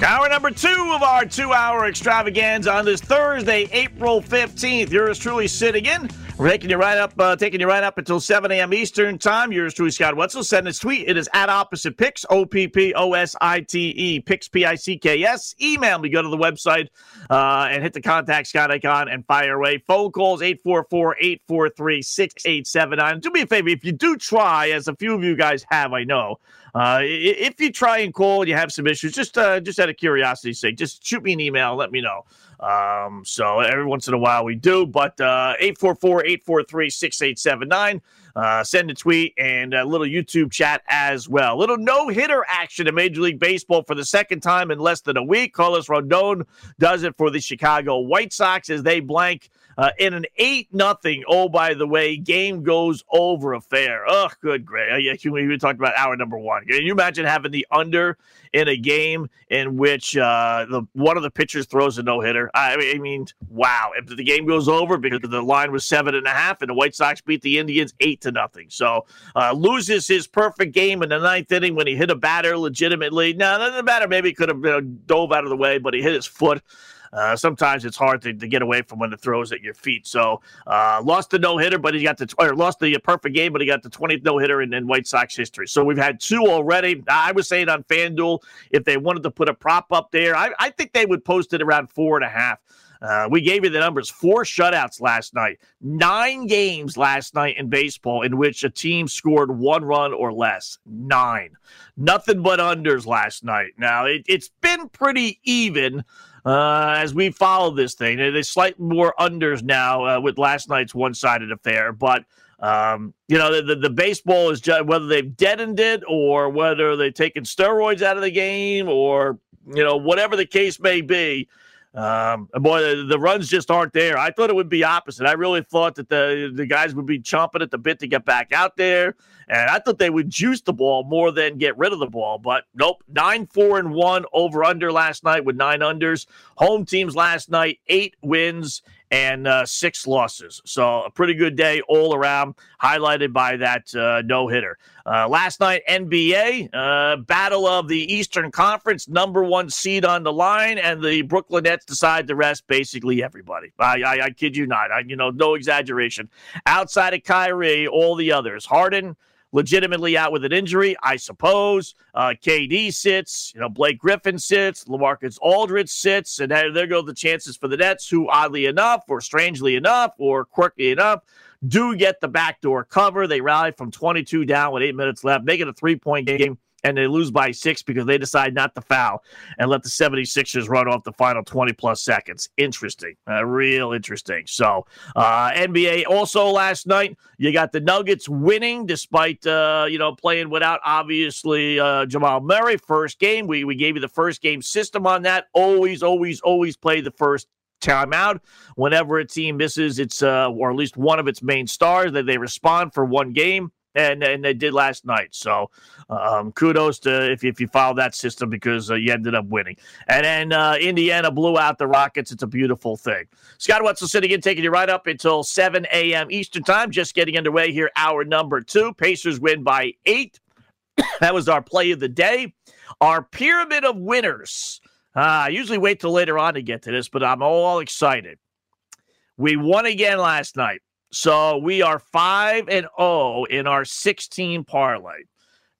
Hour number two of our two hour extravaganza on this Thursday, April 15th. Yours truly sitting in. We're taking you right up, uh, taking you right up until 7 a.m. Eastern time. Yours truly, Scott Wetzel. Send us tweet. It is at opposite picks, O P P O S I T E, picks, P I C K S. Email me, go to the website uh, and hit the contact Scott icon and fire away. Phone calls 844 843 6879. Do me a favor, if you do try, as a few of you guys have, I know, uh, if you try and call and you have some issues, just uh, just out of curiosity's sake, just shoot me an email. Let me know. Um, so every once in a while we do, but uh, 844 843 6879. Uh, send a tweet and a little YouTube chat as well. Little no hitter action in Major League Baseball for the second time in less than a week. Carlos Rodon does it for the Chicago White Sox as they blank uh, in an 8 nothing. Oh, by the way, game goes over affair. Oh, good, great. Yeah, we talked about hour number one. Can you imagine having the under in a game in which uh, the one of the pitchers throws a no hitter? I, I mean, wow. If the game goes over because the line was seven and a half and the White Sox beat the Indians eight to nothing. So uh, loses his perfect game in the ninth inning when he hit a batter legitimately. Now, the batter maybe could have you know, dove out of the way, but he hit his foot. Uh, sometimes it's hard to, to, get away from when the throws at your feet. So uh, lost the no hitter, but he got the or lost the perfect game, but he got the 20th no hitter in, in, White Sox history. So we've had two already. I was saying on FanDuel if they wanted to put a prop up there, I, I think they would post it around four and a half. Uh, we gave you the numbers four shutouts last night, nine games last night in baseball in which a team scored one run or less. Nine. Nothing but unders last night. Now, it, it's been pretty even uh, as we follow this thing. There's slightly more unders now uh, with last night's one sided affair, but. Um, you know, the, the, the, baseball is just whether they've deadened it or whether they've taken steroids out of the game or, you know, whatever the case may be. Um, boy, the, the, runs just aren't there. I thought it would be opposite. I really thought that the the guys would be chomping at the bit to get back out there, and I thought they would juice the ball more than get rid of the ball. But nope, nine four and one over under last night with nine unders. Home teams last night eight wins and uh, six losses. So a pretty good day all around, highlighted by that uh, no hitter. Uh, last night, NBA, uh, battle of the Eastern Conference, number one seed on the line, and the Brooklyn Nets decide to rest basically everybody. I, I, I kid you not. I, you know, no exaggeration. Outside of Kyrie, all the others. Harden, legitimately out with an injury, I suppose. Uh, KD sits, you know, Blake Griffin sits, Lamarcus Aldridge sits, and there, go the chances for the Nets, who oddly enough, or strangely enough, or quirky enough, do get the backdoor cover. They rally from 22 down with eight minutes left, make it a three point game and they lose by six because they decide not to foul and let the 76ers run off the final 20 plus seconds. Interesting. Uh, real interesting. So, uh, NBA also last night, you got the Nuggets winning despite, uh, you know, playing without obviously uh, Jamal Murray. First game, we, we gave you the first game system on that. Always, always, always play the first timeout whenever a team misses its uh, or at least one of its main stars that they respond for one game and and they did last night. So um, kudos to if, if you follow that system because uh, you ended up winning. And then uh, Indiana blew out the Rockets. It's a beautiful thing. Scott Wetzel sitting in, taking you right up until 7 a.m. Eastern time. Just getting underway here. Hour number two. Pacers win by eight. that was our play of the day. Our pyramid of winners. Uh, I usually wait till later on to get to this, but I'm all excited. We won again last night. So we are 5 and 0 in our 16 parlay.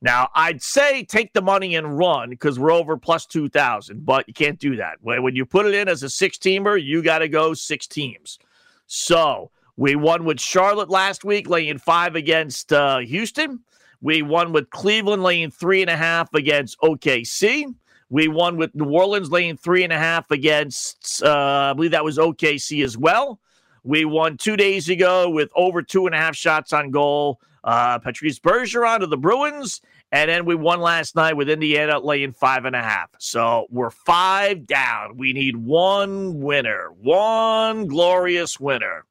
Now, I'd say take the money and run because we're over plus 2,000, but you can't do that. When you put it in as a six teamer, you got to go six teams. So we won with Charlotte last week, laying five against uh, Houston. We won with Cleveland, laying three and a half against OKC. We won with New Orleans, laying three and a half against, uh, I believe that was OKC as well. We won two days ago with over two and a half shots on goal. Uh, Patrice Bergeron to the Bruins And then we won last night with Indiana laying five and a half. So we're five down. We need one winner, one glorious winner.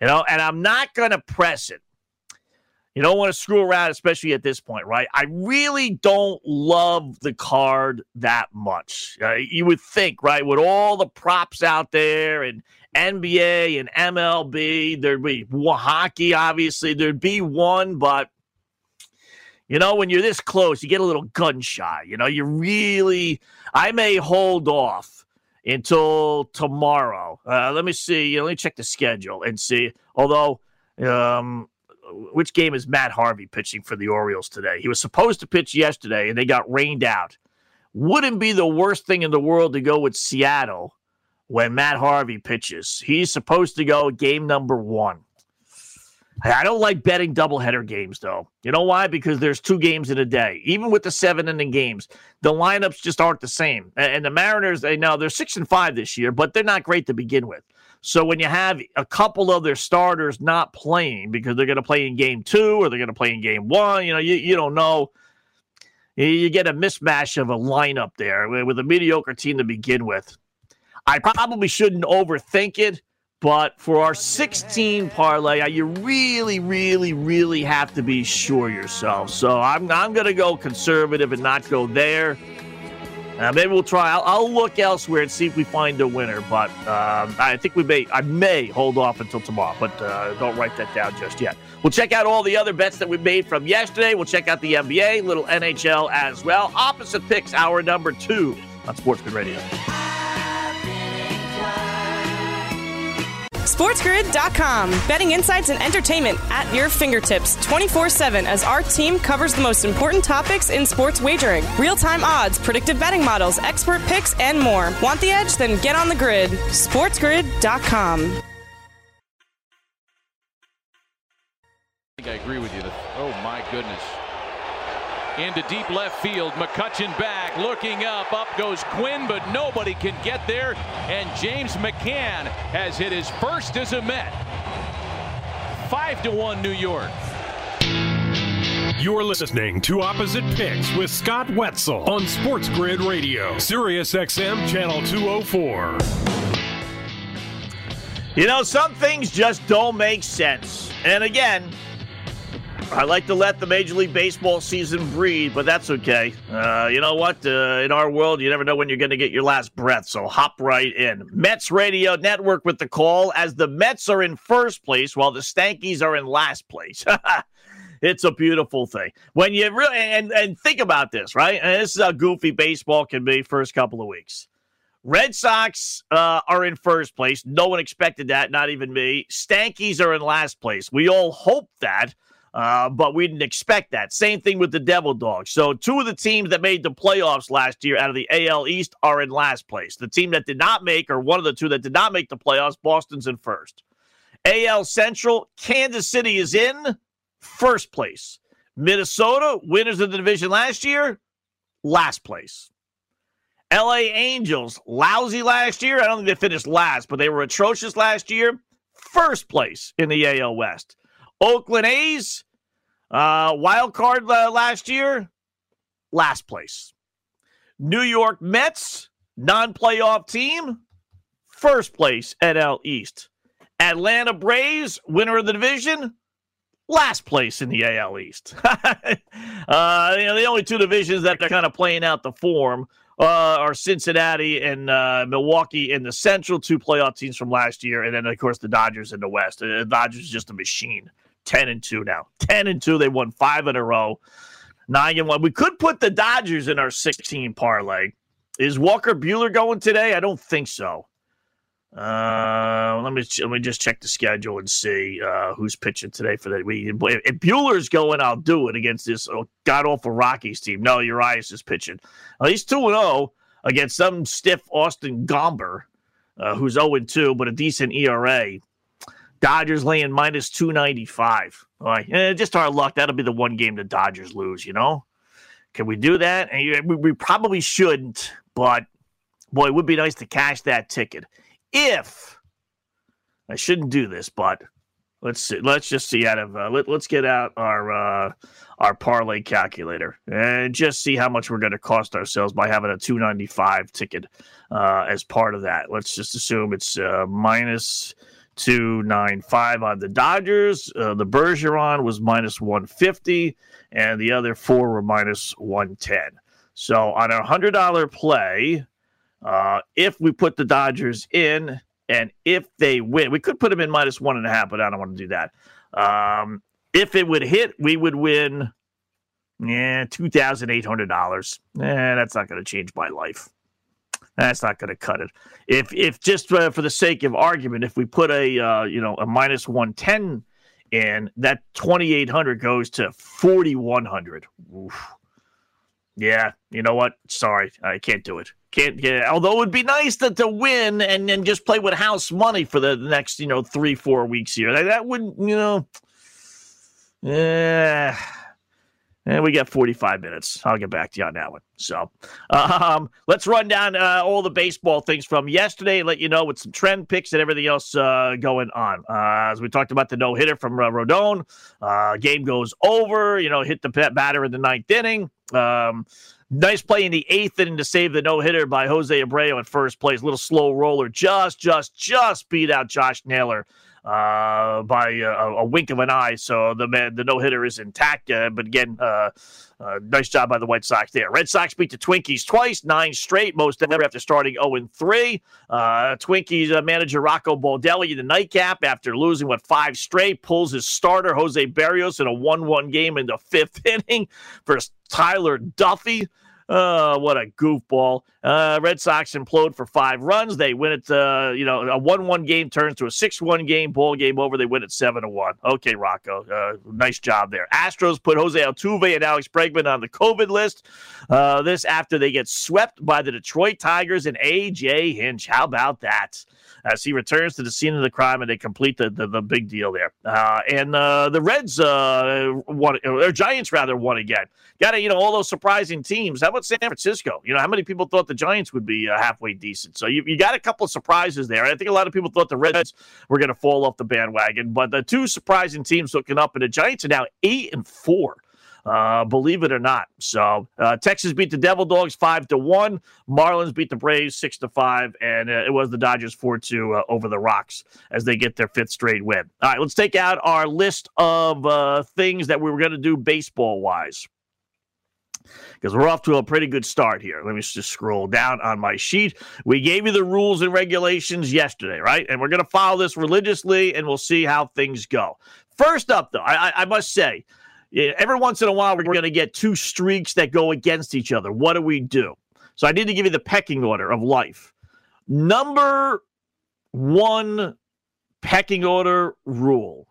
You know, and I'm not going to press it. You don't want to screw around, especially at this point, right? I really don't love the card that much. Uh, you would think, right, with all the props out there and NBA and MLB, there'd be hockey, obviously, there'd be one, but you know, when you're this close, you get a little gun shy. You know, you really, I may hold off until tomorrow. Uh, let me see. You know, let me check the schedule and see. Although, um, which game is Matt Harvey pitching for the Orioles today? He was supposed to pitch yesterday and they got rained out. Wouldn't be the worst thing in the world to go with Seattle when Matt Harvey pitches. He's supposed to go game number one. I don't like betting doubleheader games, though. You know why? Because there's two games in a day. Even with the seven inning games, the lineups just aren't the same. And the Mariners, they know they're six and five this year, but they're not great to begin with. So when you have a couple of their starters not playing because they're going to play in game two or they're going to play in game one, you know, you, you don't know. You get a mismatch of a lineup there with a mediocre team to begin with. I probably shouldn't overthink it but for our 16 parlay, you really, really, really have to be sure yourself. So I'm, I'm going to go conservative and not go there. Uh, maybe we'll try. I'll, I'll, look elsewhere and see if we find a winner. But um, I think we may. I may hold off until tomorrow, but uh, don't write that down just yet. We'll check out all the other bets that we made from yesterday. We'll check out the NBA, little NHL as well. Opposite picks, hour number two on Sportsman Radio. SportsGrid.com. Betting insights and entertainment at your fingertips 24 7 as our team covers the most important topics in sports wagering real time odds, predictive betting models, expert picks, and more. Want the edge? Then get on the grid. SportsGrid.com. I think I agree with you. Oh, my goodness into deep left field. McCutchen back, looking up. Up goes Quinn, but nobody can get there. And James McCann has hit his first as a Met. Five to one, New York. You're listening to Opposite Picks with Scott Wetzel on Sports Grid Radio, Sirius XM Channel 204. You know, some things just don't make sense. And again, I like to let the Major League Baseball season breathe, but that's okay. Uh, you know what? Uh, in our world, you never know when you're going to get your last breath, so hop right in. Mets Radio Network with the call as the Mets are in first place while the Stankies are in last place. it's a beautiful thing. When you really, and, and think about this, right? And this is how goofy baseball can be first couple of weeks. Red Sox uh, are in first place. No one expected that, not even me. Stankies are in last place. We all hope that uh, but we didn't expect that. Same thing with the Devil Dogs. So, two of the teams that made the playoffs last year out of the AL East are in last place. The team that did not make, or one of the two that did not make the playoffs, Boston's in first. AL Central, Kansas City is in first place. Minnesota, winners of the division last year, last place. LA Angels, lousy last year. I don't think they finished last, but they were atrocious last year. First place in the AL West. Oakland A's, uh, wild card uh, last year, last place. New York Mets, non playoff team, first place NL East. Atlanta Braves, winner of the division, last place in the AL East. uh, you know, the only two divisions that are kind of playing out the form uh, are Cincinnati and uh, Milwaukee in the Central, two playoff teams from last year, and then of course the Dodgers in the West. The uh, Dodgers is just a machine. 10 and 2 now. 10 and 2. They won five in a row. Nine and one. We could put the Dodgers in our 16 parlay. Is Walker Buehler going today? I don't think so. Uh, let me let me just check the schedule and see uh, who's pitching today for that. We if Buehler's going, I'll do it against this oh, god awful Rockies team. No, Urias is pitching. Well, he's two and zero oh against some stiff Austin Gomber, uh, who's zero and two, but a decent ERA. Dodgers laying minus 295. All right. Eh, just our luck. That'll be the one game the Dodgers lose, you know? Can we do that? And we, we probably shouldn't, but boy, it would be nice to cash that ticket. If I shouldn't do this, but Let's see. Let's just see out of uh, let, us get out our uh, our parlay calculator and just see how much we're going to cost ourselves by having a 295 ticket uh, as part of that. Let's just assume it's uh, minus 295 on the Dodgers. Uh, the Bergeron was minus 150, and the other four were minus 110. So on a hundred dollar play, uh, if we put the Dodgers in and if they win, we could put them in minus one and a half, but I don't want to do that. Um, if it would hit, we would win, yeah, two thousand eight hundred dollars. Eh, that's not going to change my life. That's not going to cut it. If if just uh, for the sake of argument, if we put a uh, you know a minus one ten in, that twenty eight hundred goes to forty one hundred. Yeah, you know what? Sorry, I can't do it. Can't get. Although it would be nice to, to win and then just play with house money for the next you know three four weeks here. That, that would you know. Yeah. And we got 45 minutes. I'll get back to you on that one. So um, let's run down uh, all the baseball things from yesterday, let you know with some trend picks and everything else uh, going on. Uh, as we talked about the no hitter from uh, Rodon, uh, game goes over, you know, hit the batter in the ninth inning. Um, nice play in the eighth inning to save the no hitter by Jose Abreu at first place. Little slow roller, just, just, just beat out Josh Naylor uh, by a, a, wink of an eye. So the man, the no hitter is intact. Uh, but again, uh, uh, nice job by the White Sox there. Red Sox beat the Twinkies twice, nine straight, most ever after starting 0 3. Uh, Twinkies uh, manager Rocco Baldelli, in the nightcap, after losing, what, five straight, pulls his starter, Jose Berrios in a 1 1 game in the fifth inning for Tyler Duffey. Uh, what a goofball. Uh, Red Sox implode for five runs. They win it, uh, you know, a 1 1 game turns to a 6 1 game, ball game over. They win it 7 to 1. Okay, Rocco. Uh, nice job there. Astros put Jose Altuve and Alex Bregman on the COVID list. Uh, this after they get swept by the Detroit Tigers and A.J. Hinch. How about that? as he returns to the scene of the crime and they complete the, the, the big deal there. Uh, and uh, the Reds uh, won, or Giants rather, won again. Got to, you know, all those surprising teams. How about San Francisco? You know, how many people thought the Giants would be uh, halfway decent? So you, you got a couple of surprises there. I think a lot of people thought the Reds were going to fall off the bandwagon, but the two surprising teams looking up, and the Giants are now eight and four uh, believe it or not. So uh, Texas beat the Devil Dogs five to one. Marlins beat the Braves six to five, and uh, it was the Dodgers four two uh, over the Rocks as they get their fifth straight win. All right, let's take out our list of uh, things that we were going to do baseball wise because we're off to a pretty good start here. Let me just scroll down on my sheet. We gave you the rules and regulations yesterday, right? And we're going to follow this religiously and we'll see how things go. First up, though, I, I must say, every once in a while, we're going to get two streaks that go against each other. What do we do? So I need to give you the pecking order of life. Number one pecking order rule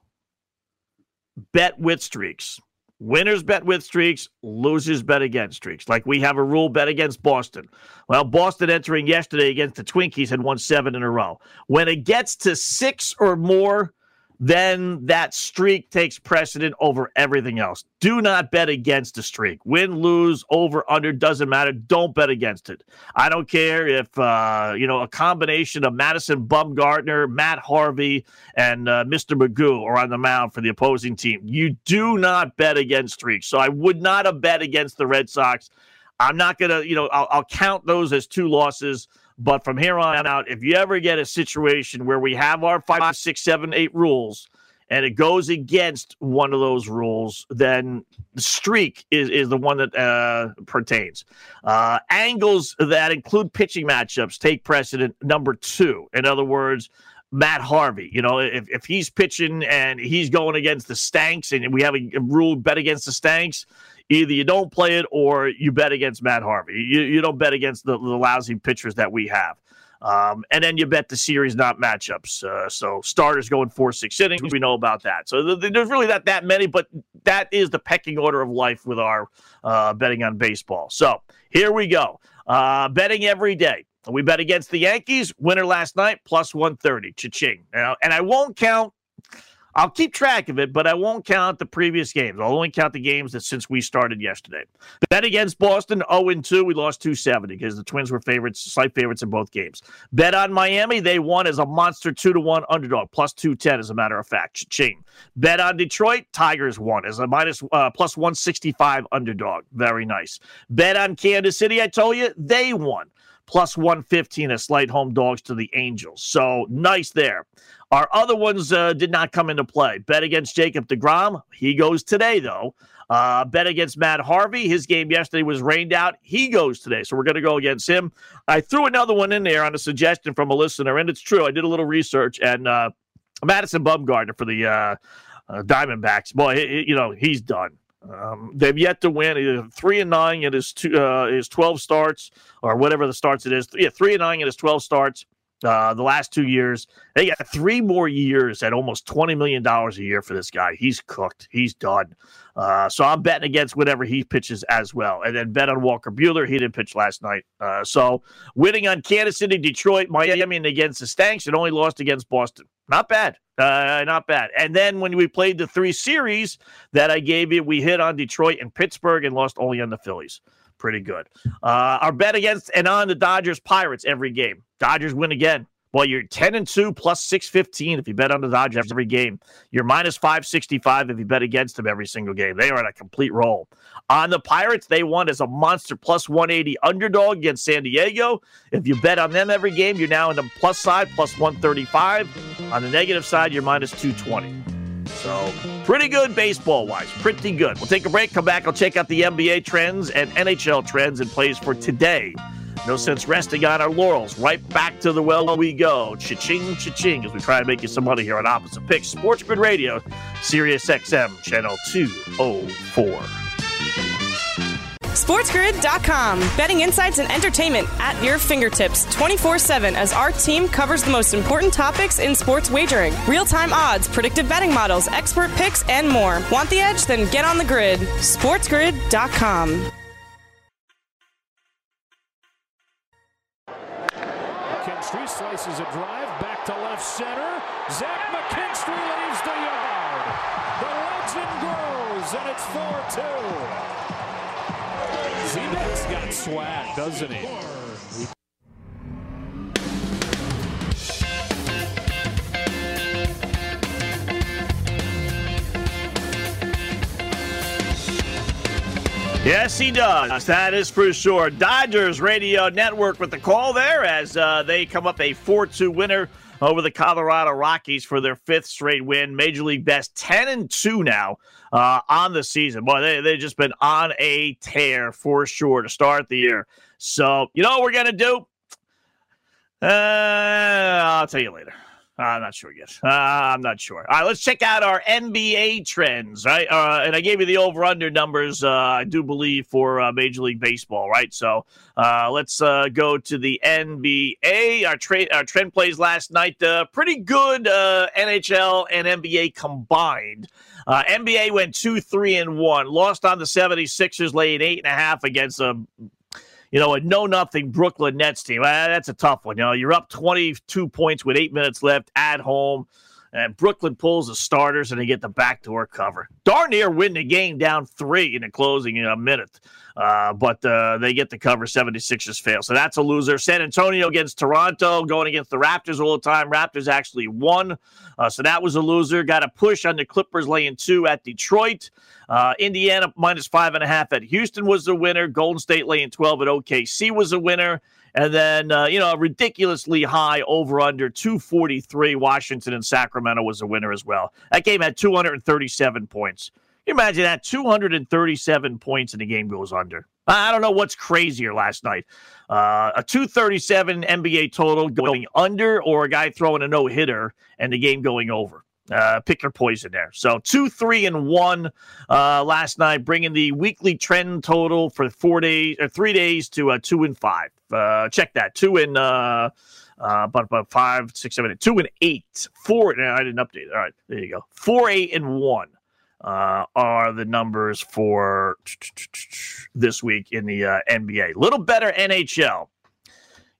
bet with streaks. Winners bet with streaks, losers bet against streaks. Like we have a rule bet against Boston. Well, Boston entering yesterday against the Twinkies had won seven in a row. When it gets to six or more, then that streak takes precedent over everything else. Do not bet against a streak. Win, lose, over, under, doesn't matter. Don't bet against it. I don't care if, uh, you know, a combination of Madison Bumgarner, Matt Harvey, and uh, Mr. Magoo are on the mound for the opposing team. You do not bet against streaks. So I would not have bet against the Red Sox. I'm not going to, you know, I'll, I'll count those as two losses. But from here on out, if you ever get a situation where we have our five, six, seven, eight rules and it goes against one of those rules, then the streak is, is the one that uh, pertains. Uh, angles that include pitching matchups take precedent number two. In other words, Matt Harvey. You know, if, if he's pitching and he's going against the Stanks and we have a, a rule bet against the Stanks, either you don't play it or you bet against Matt Harvey. You, you don't bet against the, the lousy pitchers that we have. Um, and then you bet the series, not matchups. Uh, so starters going four, six innings. We know about that. So th- there's really not that many, but that is the pecking order of life with our uh, betting on baseball. So here we go. Uh, betting every day. We bet against the Yankees. Winner last night, plus 130. Cha-ching. and I won't count I'll keep track of it, but I won't count the previous games. I'll only count the games that since we started yesterday. Bet against Boston, 0 2. We lost 270 because the Twins were favorites, slight favorites in both games. Bet on Miami, they won as a monster 2 to 1 underdog, plus 210, as a matter of fact. Ching. Bet on Detroit, Tigers won as a minus, uh, plus 165 underdog. Very nice. Bet on Kansas City, I told you, they won plus 115 as slight home dogs to the Angels. So nice there. Our other ones uh, did not come into play. Bet against Jacob DeGrom. He goes today, though. Uh, bet against Matt Harvey. His game yesterday was rained out. He goes today. So we're going to go against him. I threw another one in there on a suggestion from a listener, and it's true. I did a little research, and uh, Madison Bumgarner for the uh, uh, Diamondbacks. Boy, you know, he's done. Um, they've yet to win. Three and nine in his two, uh, his twelve starts, or whatever the starts it is. Yeah, three and nine in his twelve starts. Uh, the last two years, they got three more years at almost twenty million dollars a year for this guy. He's cooked. He's done. Uh, so I'm betting against whatever he pitches as well, and then bet on Walker Buehler. He didn't pitch last night. Uh, so winning on Kansas City, Detroit, Miami, and against the Stanks, and only lost against Boston. Not bad. Uh, not bad. And then when we played the three series that I gave you, we hit on Detroit and Pittsburgh and lost only on the Phillies. Pretty good. Uh, our bet against and on the Dodgers Pirates every game. Dodgers win again. Well, you're 10 and 2 plus 615 if you bet on the Dodgers every game. You're minus 565 if you bet against them every single game. They are on a complete roll. On the Pirates, they won as a monster plus 180 underdog against San Diego. If you bet on them every game, you're now in the plus side, plus 135. On the negative side, you're minus 220. So, pretty good baseball wise. Pretty good. We'll take a break, come back. I'll check out the NBA trends and NHL trends and plays for today. No sense resting on our laurels. Right back to the well we go. Cha-ching, cha-ching, as we try to make you some money here on Opposite Picks. Sports Radio, Sirius XM, Channel 204. SportsGrid.com. Betting insights and entertainment at your fingertips 24 7 as our team covers the most important topics in sports wagering real time odds, predictive betting models, expert picks, and more. Want the edge? Then get on the grid. SportsGrid.com. McKinstry slices a drive back to left center. Zach McKinstry leaves the yard. The legend grows, and it's 4 2. Z-Man's got swag, doesn't he? Yes, he does. That is for sure. Dodgers Radio Network with the call there as uh, they come up a 4 2 winner over the Colorado Rockies for their fifth straight win. Major League best 10 and 2 now uh, on the season. Boy, they, they've just been on a tear for sure to start the year. So, you know what we're going to do? Uh, I'll tell you later. I'm not sure yet. Uh, I'm not sure. All right, let's check out our NBA trends, right? Uh, and I gave you the over under numbers, uh, I do believe, for uh, Major League Baseball, right? So uh, let's go to the NBA. Our, tra- our trend plays last night, pretty good NHL and NBA combined. NBA went 2 3 and 1, lost on the 76ers, laid 8.5 against a you know, a no nothing Brooklyn Nets team. Uh, that's a tough one. You know, you're up 22 points with eight minutes left at home, and Brooklyn pulls the starters and they get the backdoor cover. Darn near win the game down three in the closing in a minute. Uh, but uh, they get the cover. 76ers fail. So that's a loser. San Antonio against Toronto, going against the Raptors all the time. Raptors actually won. Uh, so that was a loser. Got a push on the Clippers laying two at Detroit. Uh, Indiana minus five and a half at Houston was the winner. Golden State laying 12 at OKC was a winner. And then, uh, you know, a ridiculously high over under 243. Washington and Sacramento was a winner as well. That game had 237 points you imagine that 237 points in the game goes under. I don't know what's crazier last night. Uh, a 237 NBA total going under or a guy throwing a no hitter and the game going over. Uh, pick your poison there. So two, three, and one uh, last night, bringing the weekly trend total for four days or three days to uh, two and five. Uh, check that two and uh, uh, about about five, six, seven, eight, two and eight, four. No, I didn't update. All right, there you go. Four, eight, and one uh, are the numbers for this week in the uh, NBA. Little better NHL.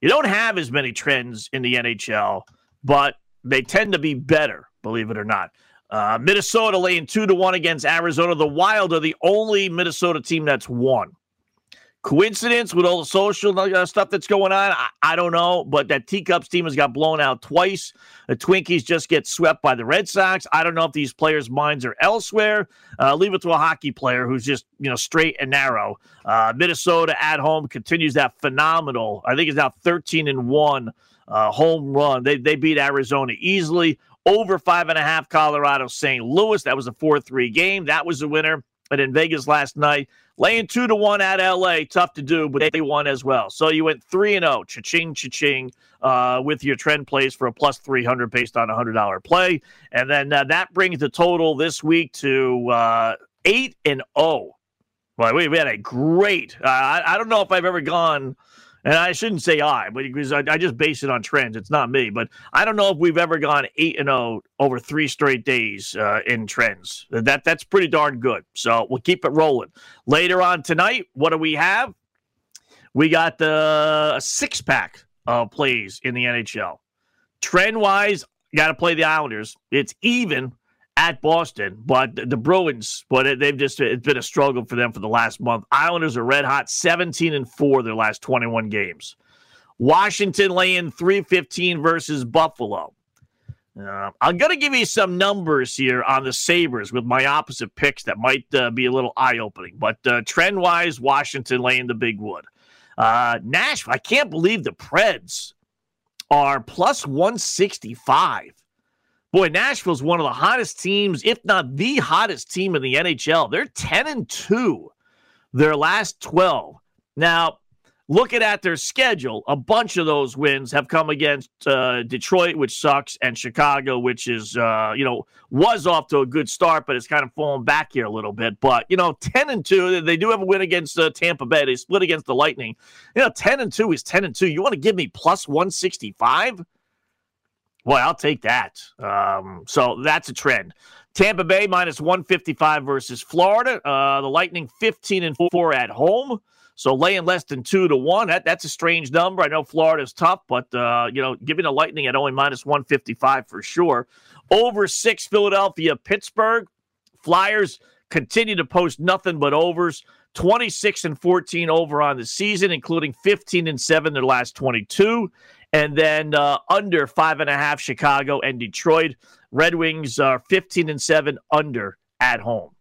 You don't have as many trends in the NHL, but they tend to be better, believe it or not. Uh, Minnesota laying two to one against Arizona. The Wild are the only Minnesota team that's won. Coincidence with all the social uh, stuff that's going on? I, I, don't know, but that Teacups team has got blown out twice. The Twinkies just get swept by the Red Sox. I don't know if these players' minds are elsewhere. Uh, leave it to a hockey player who's just you know straight and narrow. Uh, Minnesota at home continues that phenomenal. I think it's now thirteen and one uh, home run. They they beat Arizona easily. Over five and a half, Colorado St. Louis. That was a four three game. That was a winner. But in Vegas last night, laying two to one at LA, tough to do, but they won as well. So you went three and zero, oh, cha-ching, cha-ching, uh, with your trend plays for a plus three hundred based on a hundred dollar play, and then uh, that brings the total this week to uh, eight and zero. Oh. Well, we, we had a great. Uh, I, I don't know if I've ever gone and I shouldn't say I, but because I, I, just base it on trends. It's not me, but I don't know if we've ever gone eight and zero oh over three straight days uh, in trends. That that's pretty darn good. So we'll keep it rolling. Later on tonight, what do we have? We got the six pack of plays in the NHL. Trend wise, got to play the Islanders. It's even at Boston, but the Bruins, but they've just it's been a struggle for them for the last month. Islanders are red hot, 17 and 4 their last 21 games. Washington laying 315 versus Buffalo. Uh, I'm going to give you some numbers here on the Sabres with my opposite picks that might uh, be a little eye opening. But uh, trend wise, Washington laying the big wood. Uh, Nashville, I can't believe the Preds are plus 165. Boy, Nashville's one of the hottest teams, if not the hottest team in the NHL. They're 10 and 2 their last 12. Now, looking at their schedule, a bunch of those wins have come against uh, Detroit, which sucks, and Chicago, which is, uh, you know, was off to a good start, but it's kind of fallen back here a little bit. But, you know, 10 and 2, they do have a win against uh, Tampa Bay. They split against the Lightning. You know, 10 and 2 is 10 and 2. You want to give me plus 165? Boy, I'll take that. Um, so that's a trend. Tampa Bay minus 155 versus Florida. Uh, the Lightning 15 and 4 at home. So laying less than two to one. That, that's a strange number. I know Florida's tough, but uh, you know, giving the Lightning at only minus 155 for sure. Over six, Philadelphia, Pittsburgh. Flyers continue to post nothing but overs. 26 and 14 over on the season, including 15 and 7 their last 22. And then uh, under five and a half, Chicago and Detroit. Red Wings are 15 and 7 under at home.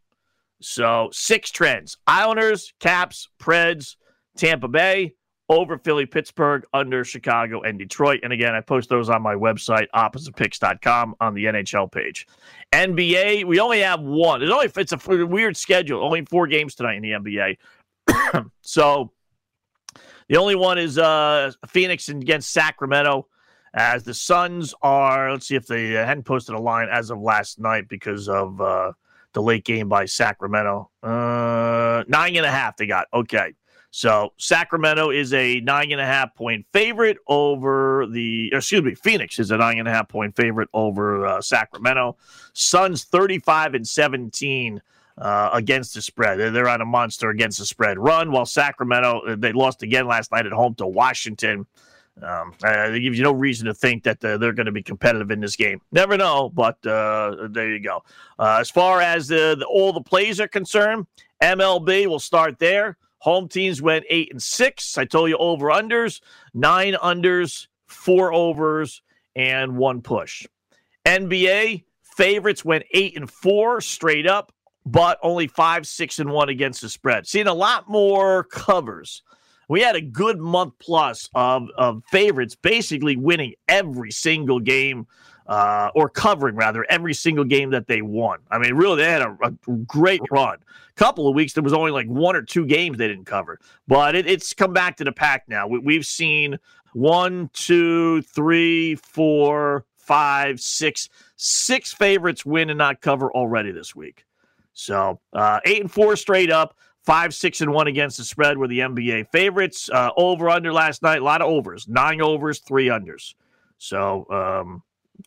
So six trends Islanders, Caps, Preds, Tampa Bay, over Philly, Pittsburgh, under Chicago and Detroit. And again, I post those on my website, oppositepicks.com, on the NHL page. NBA, we only have one. It's only it's a weird schedule. Only four games tonight in the NBA. so the only one is uh, Phoenix against Sacramento. As the Suns are, let's see if they uh, hadn't posted a line as of last night because of uh, the late game by Sacramento. Uh, nine and a half they got. Okay. So Sacramento is a nine and a half point favorite over the, excuse me, Phoenix is a nine and a half point favorite over uh, Sacramento. Suns 35 and 17 uh, against the spread. They're, on a monster against the spread run. While Sacramento, uh, they lost again last night at home to Washington. Um, it gives you no reason to think that uh, they're going to be competitive in this game. Never know, but uh, there you go. Uh, as far as the, the, all the plays are concerned, MLB will start there. Home teams went eight and six. I told you over unders, nine unders, four overs, and one push. NBA favorites went eight and four straight up but only five, six, and one against the spread. Seeing a lot more covers. We had a good month plus of, of favorites basically winning every single game, uh, or covering rather every single game that they won. I mean, really, they had a, a great run. A couple of weeks there was only like one or two games they didn't cover, but it, it's come back to the pack now. We, we've seen one, two, three, four, five, six, six favorites win and not cover already this week. So uh, eight and four straight up, five, six, and one against the spread were the NBA favorites. Uh, over under last night, a lot of overs, nine overs, three unders. So um,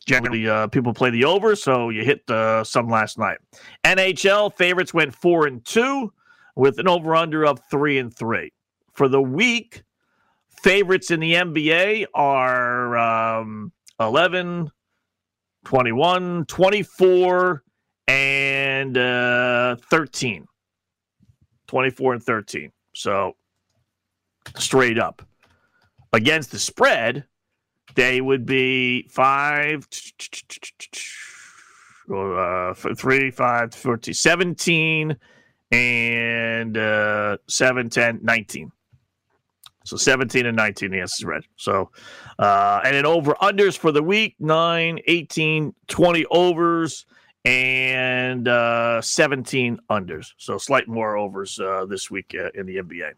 generally, uh, people play the over, so you hit uh, some last night. NHL favorites went four and two with an over under of three and three. For the week, favorites in the NBA are um, 11, 21, 24, and uh, 13. 24 and 13. So straight up. Against the spread, they would be five, uh, three, five, 14, 17, and uh, 7, 10, 19. So 17 and 19, the answer is red. So, uh, and then over unders for the week 9, 18, 20 overs, and uh, 17 unders. So, slight more overs uh, this week uh, in the NBA.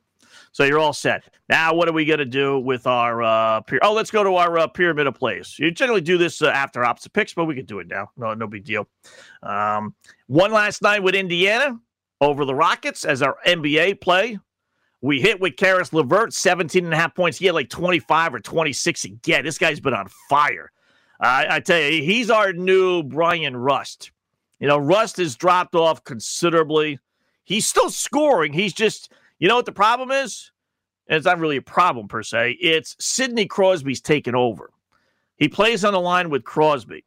So, you're all set. Now, what are we going to do with our. Uh, oh, let's go to our uh, pyramid of plays. You generally do this uh, after opposite picks, but we can do it now. No, no big deal. Um, one last night with Indiana over the Rockets as our NBA play. We hit with Caris LeVert, 17 and a half points. He had like 25 or 26 again. This guy's been on fire. I tell you, he's our new Bryan Rust. You know, Rust has dropped off considerably. He's still scoring. He's just, you know what the problem is? And it's not really a problem per se. It's Sidney Crosby's taken over. He plays on the line with Crosby.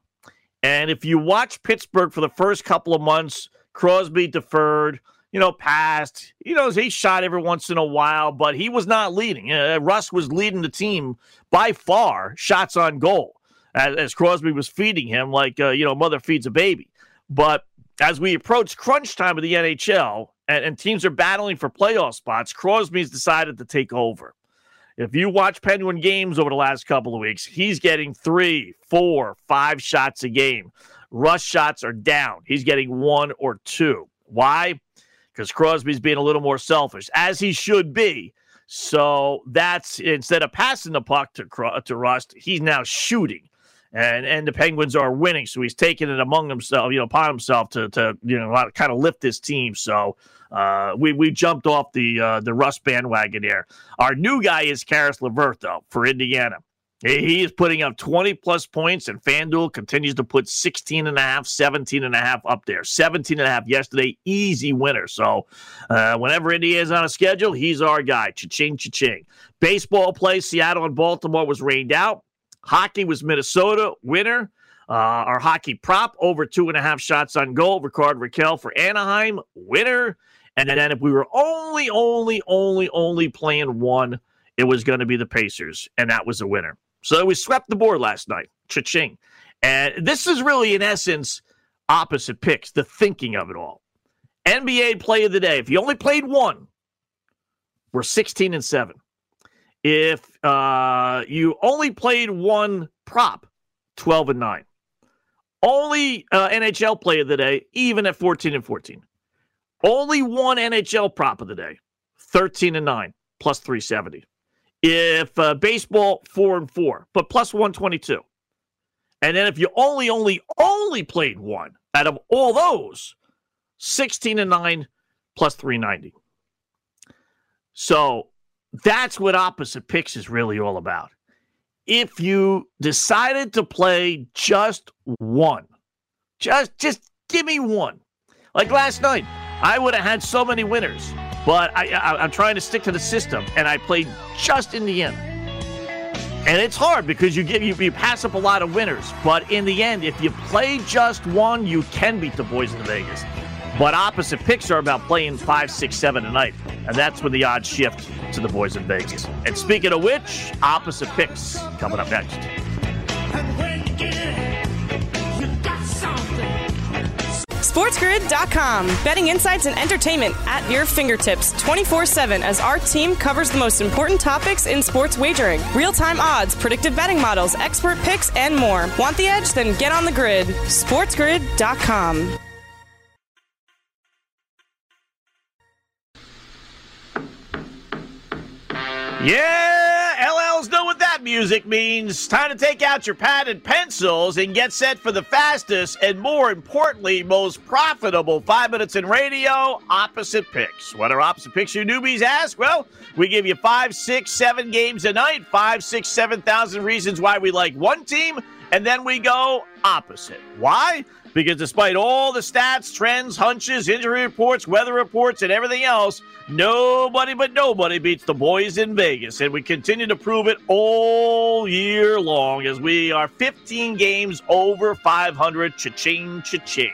And if you watch Pittsburgh for the first couple of months, Crosby deferred, you know, passed. You know, he shot every once in a while, but he was not leading. Uh, Rust was leading the team by far, shots on goal, as, as Crosby was feeding him like, uh, you know, mother feeds a baby. But as we approach crunch time of the NHL and, and teams are battling for playoff spots, Crosby's decided to take over. If you watch Penguin games over the last couple of weeks, he's getting three, four, five shots a game. Rush shots are down. He's getting one or two. Why? Because Crosby's being a little more selfish, as he should be. So that's instead of passing the puck to to Rust, he's now shooting and and the Penguins are winning. So he's taking it among himself, you know, upon himself to to you know kind of lift this team. So uh, we we jumped off the uh, the Rust bandwagon here. Our new guy is Caris LeVert though for Indiana. He is putting up 20 plus points, and FanDuel continues to put 16 and a half, 17 and a half up there. 17 and a half yesterday, easy winner. So uh, whenever Indiana's on a schedule, he's our guy. Cha-ching, cha-ching. Baseball play, Seattle and Baltimore was rained out. Hockey was Minnesota winner. Uh, our hockey prop over two and a half shots on goal. Rickard Rakell for Anaheim winner. And then if we were only, only, only, only playing one, it was going to be the Pacers, and that was a winner. So we swept the board last night. Cha-ching. And this is really, in essence, opposite picks, the thinking of it all. NBA play of the day. If you only played one, we're 16 and 7 if uh, you only played one prop, 12 and 9. Only uh, NHL play of the day, even at 14 and 14. Only one NHL prop of the day, 13 and 9, plus 370. If uh, baseball, 4 and 4, but plus 122. And then if you only, only, only played one out of all those, 16 and 9, plus 390. So that's what opposite picks is really all about. If you decided to play just one, just just give me one. Like last night, I would have had so many winners, but I, I, am trying to stick to the system, and I played just in the end. And it's hard because you give you, you pass up a lot of winners, but in the end, if you play just one, you can beat the boys in Vegas. But opposite picks are about playing five, six, seven a night. And that's when the odds shift to the boys in Vegas. And speaking of which, opposite picks coming up next. SportsGrid.com. Betting insights and entertainment at your fingertips 24 7 as our team covers the most important topics in sports wagering real time odds, predictive betting models, expert picks, and more. Want the edge? Then get on the grid. SportsGrid.com. Yeah, LLs know what that music means. Time to take out your pad and pencils and get set for the fastest and, more importantly, most profitable five minutes in radio opposite picks. What are opposite picks, you newbies ask? Well, we give you five, six, seven games a night, five, six, seven thousand reasons why we like one team, and then we go opposite. Why? Because despite all the stats, trends, hunches, injury reports, weather reports, and everything else, nobody but nobody beats the boys in Vegas. And we continue to prove it all year long as we are 15 games over 500. Cha-ching, cha-ching.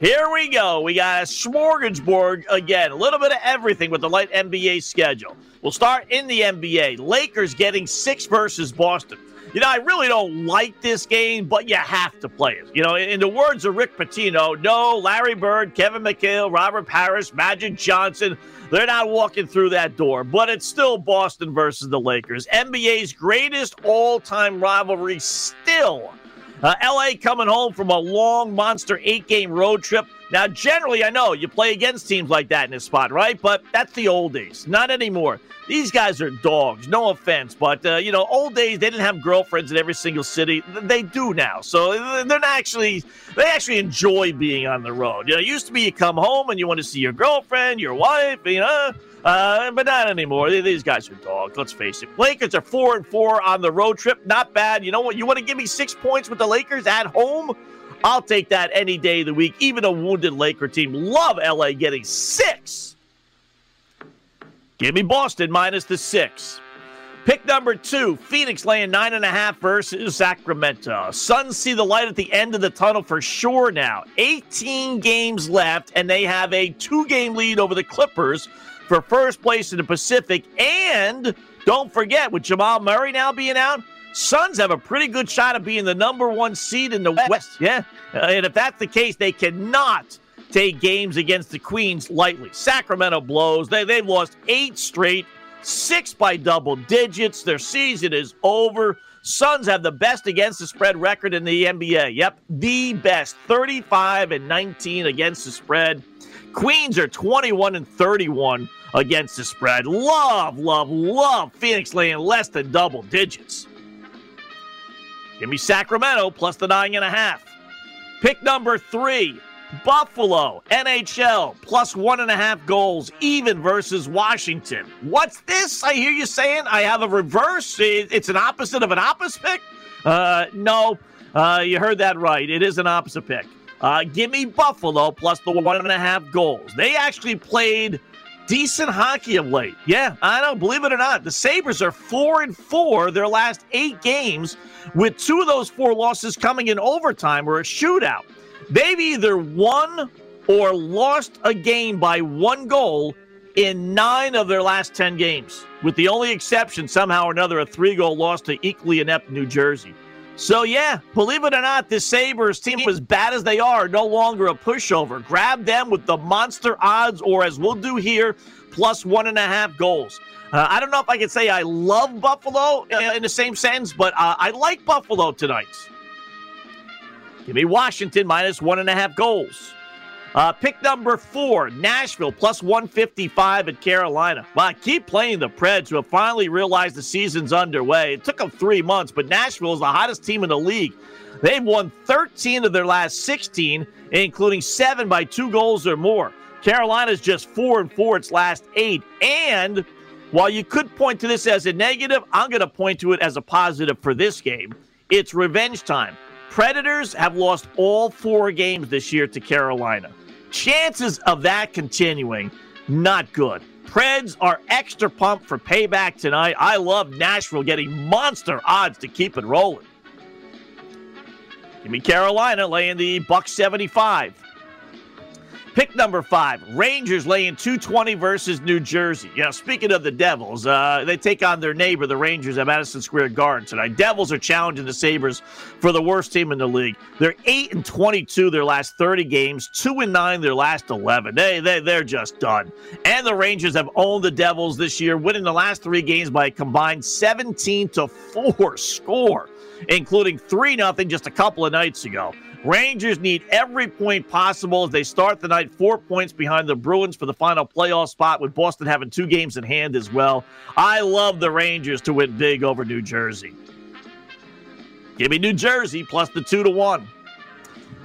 Here we go. We got a smorgasbord again. A little bit of everything with the light NBA schedule. We'll start in the NBA. Lakers getting six versus Boston. You know, I really don't like this game, but you have to play it. You know, in the words of Rick Pitino, no, Larry Bird, Kevin McHale, Robert Parish, Magic Johnson, they're not walking through that door, but it's still Boston versus the Lakers. NBA's greatest all time rivalry still. Uh, LA coming home from a long monster eight game road trip. Now, generally, I know you play against teams like that in this spot, right? But that's the old days. Not anymore. These guys are dogs. No offense, but uh, you know, old days they didn't have girlfriends in every single city. They do now, so they're not actually. They actually enjoy being on the road. You know, it used to be you come home and you want to see your girlfriend, your wife, you know. Uh, but not anymore. These guys are dogs. Let's face it. Lakers are four and four on the road trip. Not bad. You know what? You want to give me six points with the Lakers at home? I'll take that any day of the week. Even a wounded Laker team love LA getting six. Give me Boston minus the six. Pick number two, Phoenix laying nine and a half versus Sacramento. Suns see the light at the end of the tunnel for sure now. 18 games left, and they have a two game lead over the Clippers for first place in the Pacific. And don't forget, with Jamal Murray now being out, Suns have a pretty good shot of being the number one seed in the West. Yeah. Uh, and if that's the case, they cannot take games against the Queens lightly. Sacramento blows. They, they've lost eight straight, six by double digits. Their season is over. Suns have the best against the spread record in the NBA. Yep, the best. 35 and 19 against the spread. Queens are 21 and 31 against the spread. Love, love, love Phoenix laying less than double digits. Give me Sacramento plus the nine and a half. Pick number three. Buffalo, NHL, plus one and a half goals, even versus Washington. What's this? I hear you saying I have a reverse. It's an opposite of an opposite pick? Uh, no, uh, you heard that right. It is an opposite pick. Uh, give me Buffalo plus the one and a half goals. They actually played decent hockey of late. Yeah, I know. Believe it or not, the Sabres are four and four their last eight games, with two of those four losses coming in overtime or a shootout. They've either won or lost a game by one goal in nine of their last 10 games, with the only exception, somehow or another, a three goal loss to equally inept New Jersey. So, yeah, believe it or not, this Sabres team, as bad as they are, no longer a pushover. Grab them with the monster odds, or as we'll do here, plus one and a half goals. Uh, I don't know if I can say I love Buffalo in the same sense, but uh, I like Buffalo tonight. Give me Washington minus one and a half goals. Uh, pick number four, Nashville plus 155 at Carolina. Well, keep playing the Preds, who have finally realized the season's underway. It took them three months, but Nashville is the hottest team in the league. They've won 13 of their last 16, including seven by two goals or more. Carolina's just four and four its last eight. And while you could point to this as a negative, I'm going to point to it as a positive for this game. It's revenge time. Predators have lost all four games this year to Carolina. Chances of that continuing, not good. Preds are extra pumped for payback tonight. I love Nashville getting monster odds to keep it rolling. Give me Carolina laying the buck 75. Pick number five, Rangers laying 220 versus New Jersey. You know, speaking of the Devils, uh, they take on their neighbor, the Rangers, at Madison Square Garden tonight. Devils are challenging the Sabres for the worst team in the league. They're 8 and 22 their last 30 games, 2 and 9 their last 11. They, they, they're just done. And the Rangers have owned the Devils this year, winning the last three games by a combined 17 to 4 score, including 3 0 just a couple of nights ago. Rangers need every point possible as they start the night four points behind the Bruins for the final playoff spot, with Boston having two games in hand as well. I love the Rangers to win big over New Jersey. Give me New Jersey plus the two to one.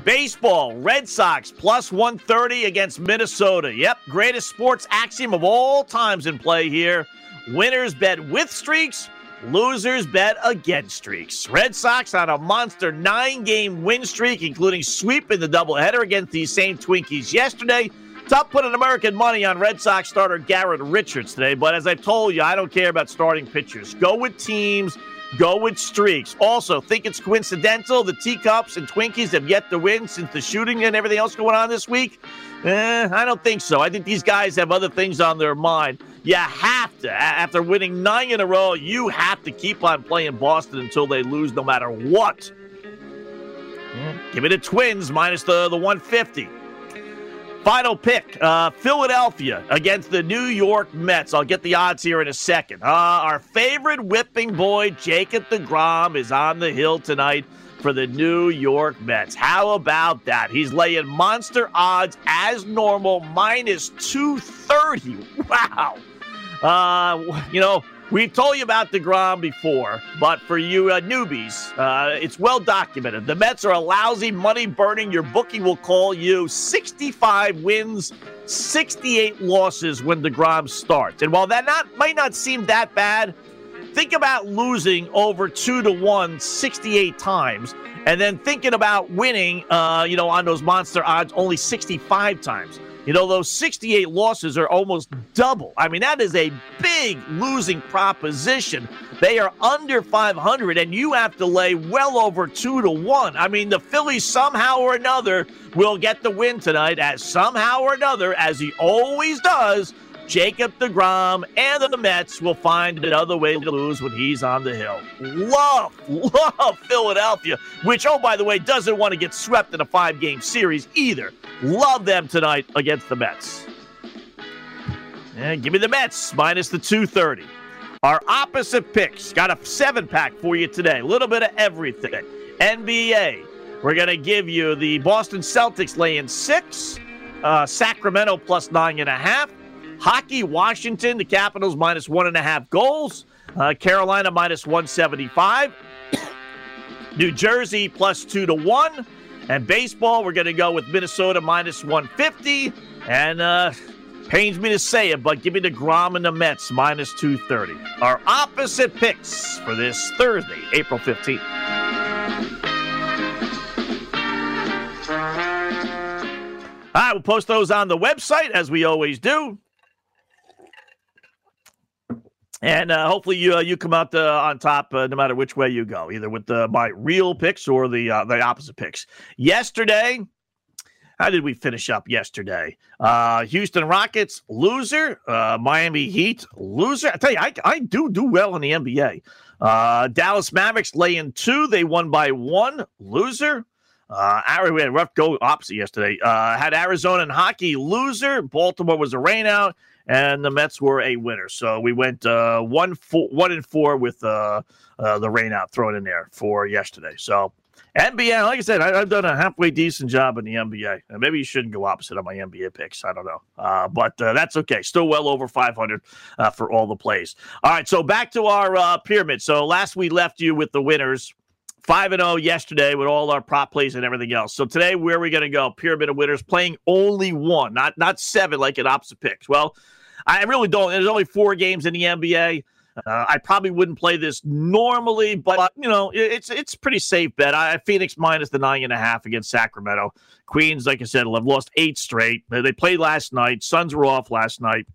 Baseball, Red Sox plus 130 against Minnesota. Yep, greatest sports axiom of all times in play here. Winners bet with streaks Losers bet against streaks. Red Sox on a monster nine game win streak, including sweeping the doubleheader against these same Twinkies yesterday. Tough putting American money on Red Sox starter Garrett Richards today, but as I've told you, I don't care about starting pitchers. Go with teams Go with streaks. Also, think it's coincidental the teacups and Twinkies have yet to win since the shooting and everything else going on this week? Eh, I don't think so. I think these guys have other things on their mind. You have to, after winning nine in a row, you have to keep on playing Boston until they lose no matter what. Give me the Twins minus the, the 150. Final pick uh, Philadelphia against the New York Mets. I'll get the odds here in a second. Uh, our favorite whipping boy, Jacob DeGrom, is on the hill tonight for the New York Mets. How about that? He's laying monster odds as normal, minus 230. Wow. Uh, you know, We've told you about DeGrom before, but for you uh, newbies, uh, it's well documented. The Mets are a lousy, money burning, your bookie will call you 65 wins, 68 losses when DeGrom starts. And while that not might not seem that bad, think about losing over two to one 68 times, and then thinking about winning, uh, you know, on those monster odds only 65 times. You know, those 68 losses are almost double. I mean, that is a big losing proposition. They are under 500, and you have to lay well over two to one. I mean, the Phillies somehow or another will get the win tonight, as somehow or another, as he always does, Jacob DeGrom and the Mets will find another way to lose when he's on the hill. Love, love Philadelphia, which, oh, by the way, doesn't want to get swept in a five game series either. Love them tonight against the Mets. And give me the Mets minus the 230. Our opposite picks got a seven pack for you today. A little bit of everything. NBA, we're going to give you the Boston Celtics laying six, uh, Sacramento plus nine and a half. Hockey, Washington, the Capitals minus one and a half goals. Uh, Carolina minus 175. New Jersey plus two to one. And baseball, we're going to go with Minnesota minus 150. And uh, pains me to say it, but give me the Grom and the Mets minus 230. Our opposite picks for this Thursday, April 15th. All right, we'll post those on the website as we always do. And uh, hopefully you uh, you come out uh, on top uh, no matter which way you go, either with the, my real picks or the uh, the opposite picks. Yesterday, how did we finish up yesterday? Uh, Houston Rockets loser, Miami Heat loser. I tell you, I, I do do well in the NBA. Dallas Mavericks lay in two, they won by one. Loser. Uh, we had a rough go opposite yesterday. Uh, had Arizona and hockey loser. Baltimore was a rainout and the Mets were a winner. So we went uh, one four, one and four with uh, uh, the rain out thrown in there for yesterday. So NBA, like I said, I, have done a halfway decent job in the NBA. And maybe you shouldn't go opposite on my NBA picks. I don't know, uh, but uh, that's okay. Still well over 500 uh, for all the plays. All right, so back to our pyramid. So last we left you with the winners. 5 and 0 yesterday with all our prop plays and everything else. So today, where are we going to go? Pyramid of winners playing only one, not not seven like at opposite picks. Well, I really don't. There's only four games in the NBA. Uh, I probably wouldn't play this normally, but you know it's it's pretty safe bet. I Phoenix minus the nine and a half against Sacramento. Queens, like I said, have lost eight straight. They played last night. Suns were off last night.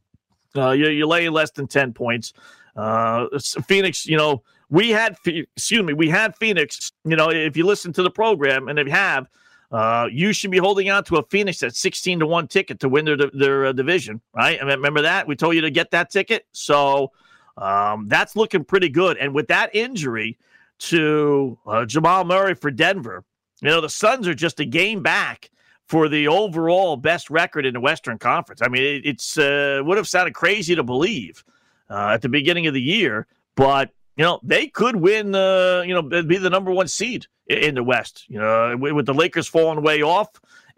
Uh, you're, you're laying less than ten points. Uh, Phoenix, you know, we had excuse me, we had Phoenix. You know, if you listen to the program, and if you have, uh, you should be holding on to a Phoenix at 16 to 1 ticket to win their, their uh, division, right? I mean, remember that? We told you to get that ticket. So um, that's looking pretty good. And with that injury to uh, Jamal Murray for Denver, you know, the Suns are just a game back for the overall best record in the Western Conference. I mean, it, it's uh, would have sounded crazy to believe uh, at the beginning of the year, but you know, they could win, uh, you know, be the number one seed in the West. You know, with the Lakers falling way off,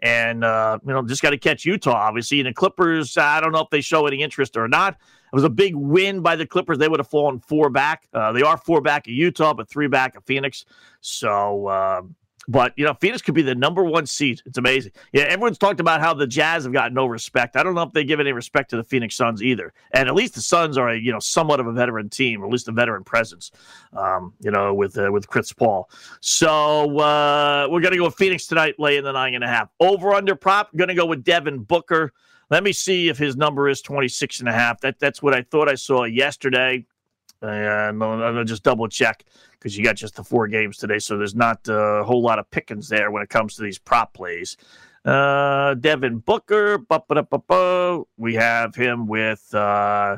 and uh, you know, just got to catch Utah, obviously. And the Clippers, I don't know if they show any interest or not. It was a big win by the Clippers. They would have fallen four back. Uh, they are four back at Utah, but three back at Phoenix. So. But you know, Phoenix could be the number one seed. It's amazing. Yeah, everyone's talked about how the Jazz have got no respect. I don't know if they give any respect to the Phoenix Suns either. And at least the Suns are a you know somewhat of a veteran team, or at least a veteran presence. Um, you know, with uh, with Chris Paul. So uh, we're gonna go with Phoenix tonight, laying the nine and a half. Over under prop. Gonna go with Devin Booker. Let me see if his number is 26 and a half. That that's what I thought I saw yesterday. And I'll just double check because you got just the four games today, so there's not a whole lot of pickings there when it comes to these prop plays. Uh, Devin Booker, we have him with uh,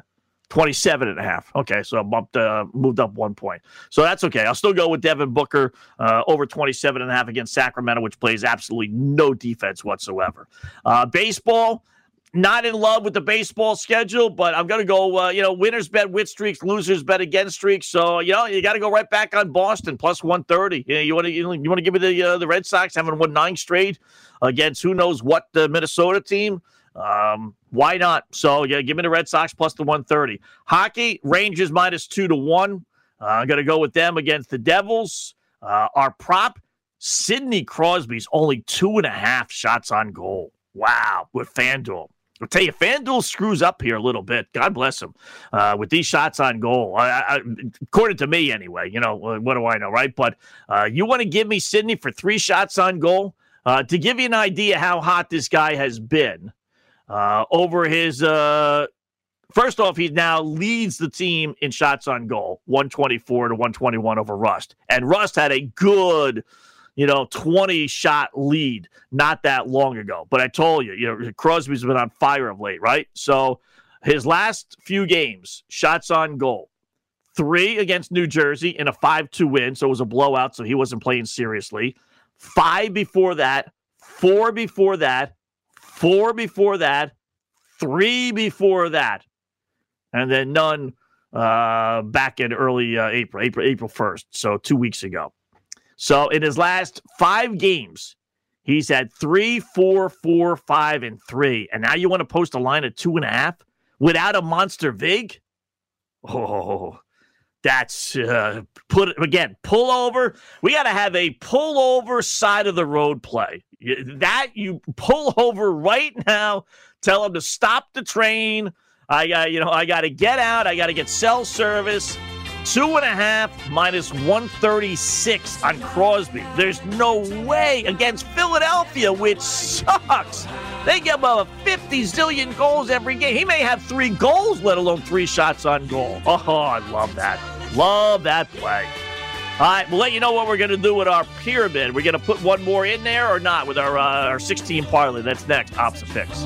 27 and a half. Okay, so I bumped, uh, moved up one point. So that's okay. I'll still go with Devin Booker uh, over 27 and a half against Sacramento, which plays absolutely no defense whatsoever. Uh, baseball, not in love with the baseball schedule, but I'm going to go, uh, you know, winners bet with streaks, losers bet against streaks. So, you know, you got to go right back on Boston plus 130. You, know, want to you, want to give me the uh, the Red Sox having won nine straight against who knows what the Minnesota team. Um, why not? So, yeah, give me the Red Sox plus the 130. Hockey, Rangers minus two to one. Uh, I'm going to go with them against the Devils. Uh, our prop, Sidney Crosby's only two and a half shots on goal. Wow, with FanDuel. I'll tell you, FanDuel screws up here a little bit. God bless him uh, with these shots on goal. I, I, according to me, anyway. You know what do I know, right? But uh, you want to give me Sidney for three shots on goal uh, to give you an idea how hot this guy has been uh, over his. Uh, first off, he now leads the team in shots on goal, one twenty four to one twenty one over Rust, and Rust had a good you know, 20 shot lead not that long ago. But I told you, you know, Crosby's been on fire of late, right? So his last few games, shots on goal, three against New Jersey in a 5 2 win. So it was a blowout. So he wasn't playing seriously. Five before that, four before that, four before that, three before that, and then none uh, back in early uh, April, April, April 1st. So two weeks ago. So in his last five games, he's had three, four, four, five, and three. And now you want to post a line of two and a half without a monster vig? Oh, that's uh, put again. Pull over. We got to have a pull over side of the road play. That you pull over right now. Tell him to stop the train. I got you know I got to get out. I got to get cell service. Two and a half minus 136 on Crosby. There's no way against Philadelphia, which sucks. They give up 50 zillion goals every game. He may have three goals, let alone three shots on goal. Oh, I love that. Love that play. All right, we'll let you know what we're going to do with our pyramid. We're going to put one more in there or not with our uh, our 16 parlay. That's next. Ops picks.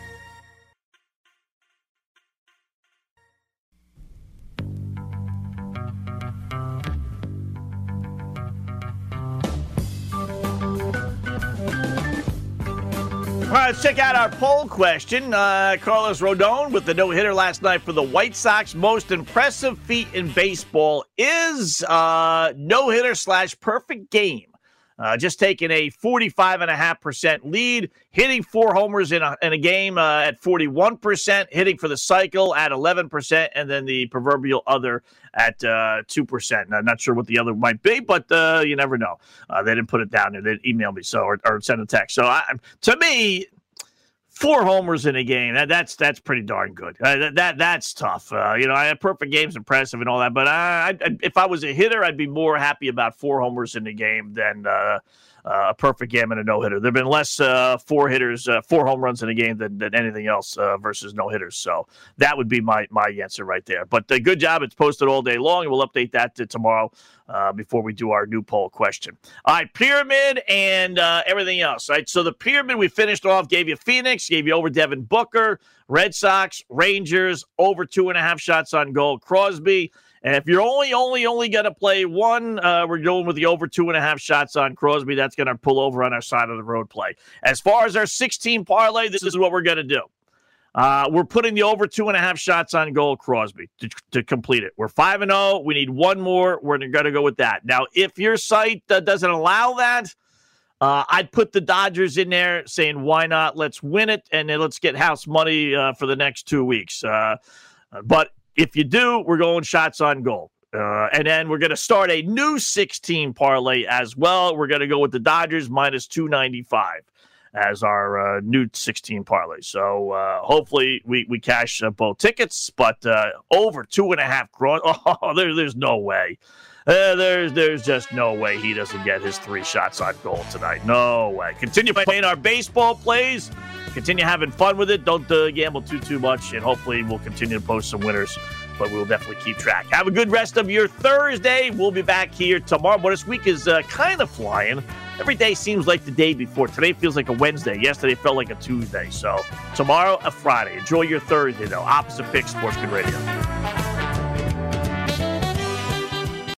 right, let's check out our poll question. Uh, Carlos Rodon with the no hitter last night for the White Sox. Most impressive feat in baseball is uh, no hitter slash perfect game. Uh, just taking a 45.5% lead, hitting four homers in a, in a game uh, at 41%, hitting for the cycle at 11%, and then the proverbial other at uh, 2%. I'm not sure what the other might be, but uh, you never know. Uh, they didn't put it down there. They emailed me so or, or a text. So I, to me, four homers in a game that, that's that's pretty darn good. Uh, that, that that's tough. Uh, you know, I have perfect games impressive and all that, but I, I, if I was a hitter, I'd be more happy about four homers in the game than uh, uh, a perfect game and a no hitter. There've been less uh, four hitters, uh, four home runs in a game than, than anything else uh, versus no hitters. So that would be my my answer right there. But uh, good job. It's posted all day long, and we'll update that to tomorrow uh, before we do our new poll question. All right, pyramid and everything else. Right. So the pyramid we finished off gave you Phoenix, gave you over Devin Booker, Red Sox, Rangers over two and a half shots on goal, Crosby. And if you're only, only, only going to play one, uh, we're going with the over two and a half shots on Crosby. That's going to pull over on our side of the road play. As far as our 16 parlay, this is what we're going to do. Uh, we're putting the over two and a half shots on goal Crosby to, to complete it. We're 5 and 0. We need one more. We're going to go with that. Now, if your site uh, doesn't allow that, uh, I'd put the Dodgers in there saying, why not? Let's win it and then let's get house money uh, for the next two weeks. Uh, but if you do, we're going shots on goal. Uh, and then we're going to start a new 16 parlay as well. We're going to go with the Dodgers minus 295. as our uh, new 16 parlay. So uh, hopefully we, we cash both tickets, but uh, over two and a half gross. Oh, there, there's no way. Uh, there's there's just no way he doesn't get his three shots on goal tonight. No way. Continue playing our baseball plays. Continue having fun with it. Don't uh, gamble too too much, and hopefully we'll continue to post some winners. But we'll definitely keep track. Have a good rest of your Thursday. We'll be back here tomorrow. But this week is uh, kind of flying. Every day seems like the day before. Today feels like a Wednesday. Yesterday felt like a Tuesday. So tomorrow, a Friday. Enjoy your Thursday, though. Opposite Pick SportsGrid Radio.